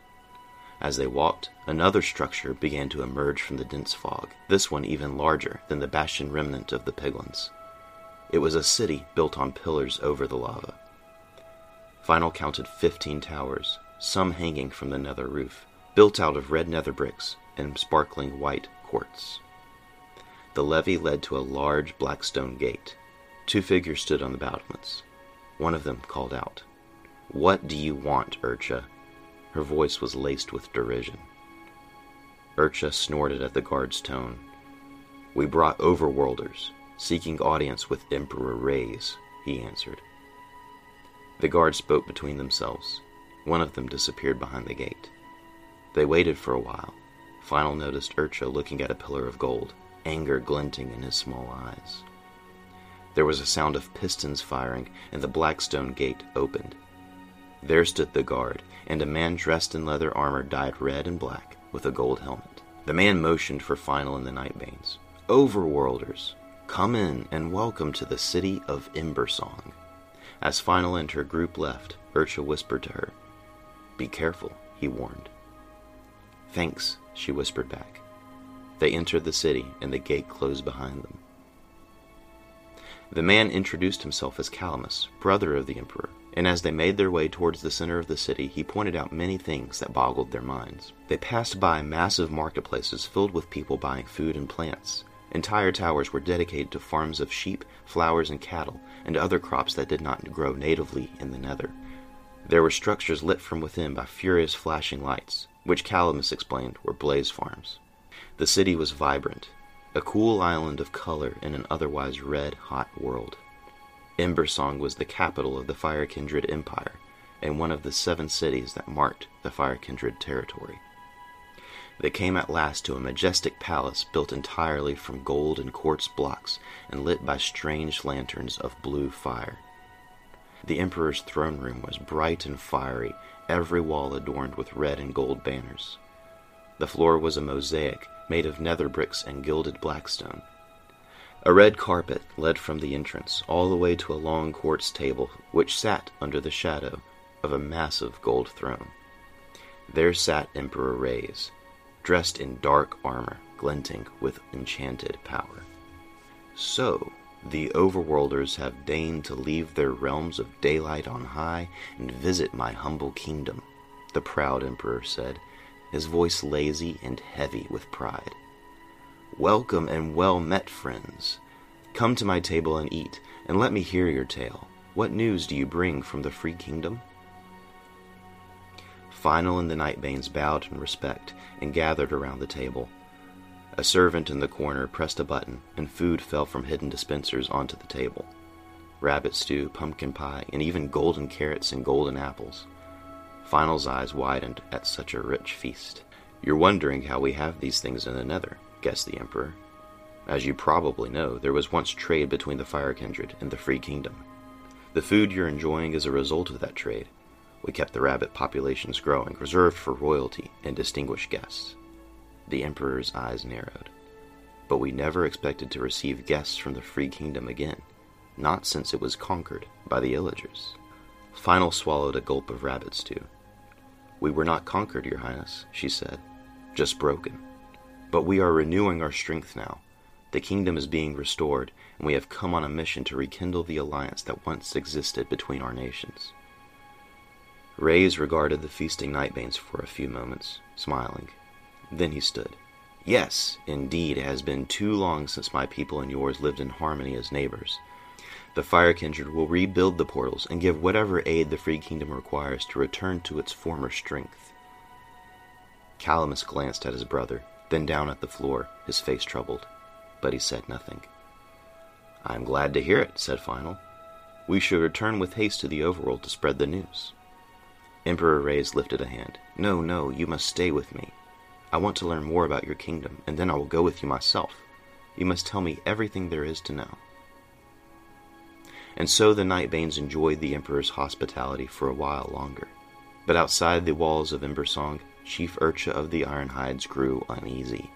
As they walked, another structure began to emerge from the dense fog, this one even larger than the bastion remnant of the piglins. It was a city built on pillars over the lava. Final counted 15 towers, some hanging from the nether roof, built out of red nether bricks and sparkling white quartz. The levee led to a large black stone gate. Two figures stood on the battlements. One of them called out, What do you want, Urcha? Her voice was laced with derision. Urcha snorted at the guard's tone. We brought overworlders, seeking audience with Emperor Rayse, he answered. The guards spoke between themselves. One of them disappeared behind the gate. They waited for a while. Final noticed Urcha looking at a pillar of gold, anger glinting in his small eyes. There was a sound of pistons firing, and the black stone gate opened. There stood the guard, and a man dressed in leather armor dyed red and black, with a gold helmet. The man motioned for Final and the Nightbanes. Overworlders, come in and welcome to the city of Embersong. As Final and her group left, Urcha whispered to her. Be careful, he warned. Thanks, she whispered back. They entered the city, and the gate closed behind them. The man introduced himself as Calamus, brother of the Emperor, and as they made their way towards the center of the city, he pointed out many things that boggled their minds. They passed by massive marketplaces filled with people buying food and plants. Entire towers were dedicated to farms of sheep, flowers, and cattle, and other crops that did not grow natively in the nether. There were structures lit from within by furious flashing lights, which Calamus explained were blaze farms. The city was vibrant, a cool island of color in an otherwise red hot world. Embersong was the capital of the Fire Kindred Empire and one of the seven cities that marked the Fire Kindred territory. They came at last to a majestic palace built entirely from gold and quartz blocks and lit by strange lanterns of blue fire. The Emperor's throne room was bright and fiery, every wall adorned with red and gold banners. The floor was a mosaic made of nether bricks and gilded blackstone. A red carpet led from the entrance all the way to a long quartz table which sat under the shadow of a massive gold throne. There sat Emperor Rayse, dressed in dark armor, glinting with enchanted power. So, the overworlders have deigned to leave their realms of daylight on high and visit my humble kingdom, the proud emperor said, his voice lazy and heavy with pride. Welcome and well met, friends. Come to my table and eat, and let me hear your tale. What news do you bring from the free kingdom? Final and the Nightbanes bowed in respect and gathered around the table. A servant in the corner pressed a button, and food fell from hidden dispensers onto the table rabbit stew, pumpkin pie, and even golden carrots and golden apples. Final's eyes widened at such a rich feast. You're wondering how we have these things in the Nether, guessed the Emperor. As you probably know, there was once trade between the Fire Kindred and the Free Kingdom. The food you're enjoying is a result of that trade. We kept the rabbit populations growing, reserved for royalty and distinguished guests. The Emperor's eyes narrowed. But we never expected to receive guests from the Free Kingdom again, not since it was conquered by the Illagers. Final swallowed a gulp of rabbit stew. We were not conquered, Your Highness, she said, just broken. But we are renewing our strength now. The kingdom is being restored, and we have come on a mission to rekindle the alliance that once existed between our nations. Rayse regarded the feasting Nightbanes for a few moments, smiling. Then he stood. Yes, indeed, it has been too long since my people and yours lived in harmony as neighbors. The Fire Kindred will rebuild the portals and give whatever aid the Free Kingdom requires to return to its former strength. Calamus glanced at his brother, then down at the floor, his face troubled, but he said nothing. I am glad to hear it, said Final. We should return with haste to the overworld to spread the news. Emperor Rayse lifted a hand. No, no, you must stay with me. I want to learn more about your kingdom, and then I will go with you myself. You must tell me everything there is to know. And so the Nightbanes enjoyed the Emperor's hospitality for a while longer. But outside the walls of Embersong, Chief Urcha of the Ironhides grew uneasy.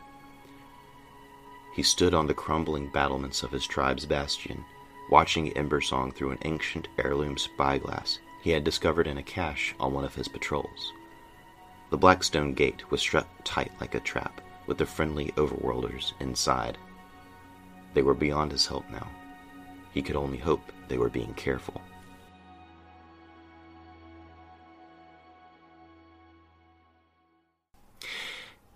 He stood on the crumbling battlements of his tribe's bastion, watching Embersong through an ancient heirloom spyglass he had discovered in a cache on one of his patrols. The Blackstone gate was shut tight like a trap, with the friendly overworlders inside. They were beyond his help now. He could only hope they were being careful.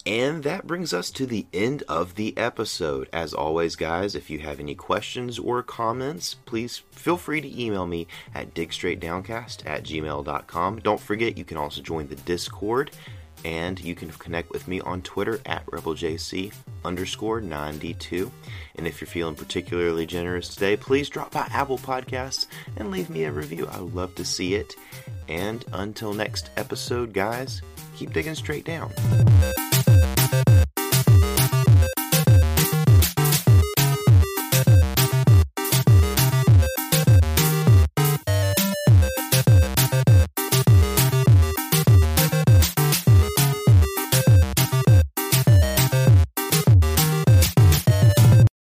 And that brings us to the end of the episode. As always, guys, if you have any questions or comments, please feel free to email me at digstraightdowncast at gmail.com. Don't forget, you can also join the Discord and you can connect with me on Twitter at RebelJC underscore 92. And if you're feeling particularly generous today, please drop by Apple Podcasts and leave me a review. I would love to see it. And until next episode, guys, keep digging straight down.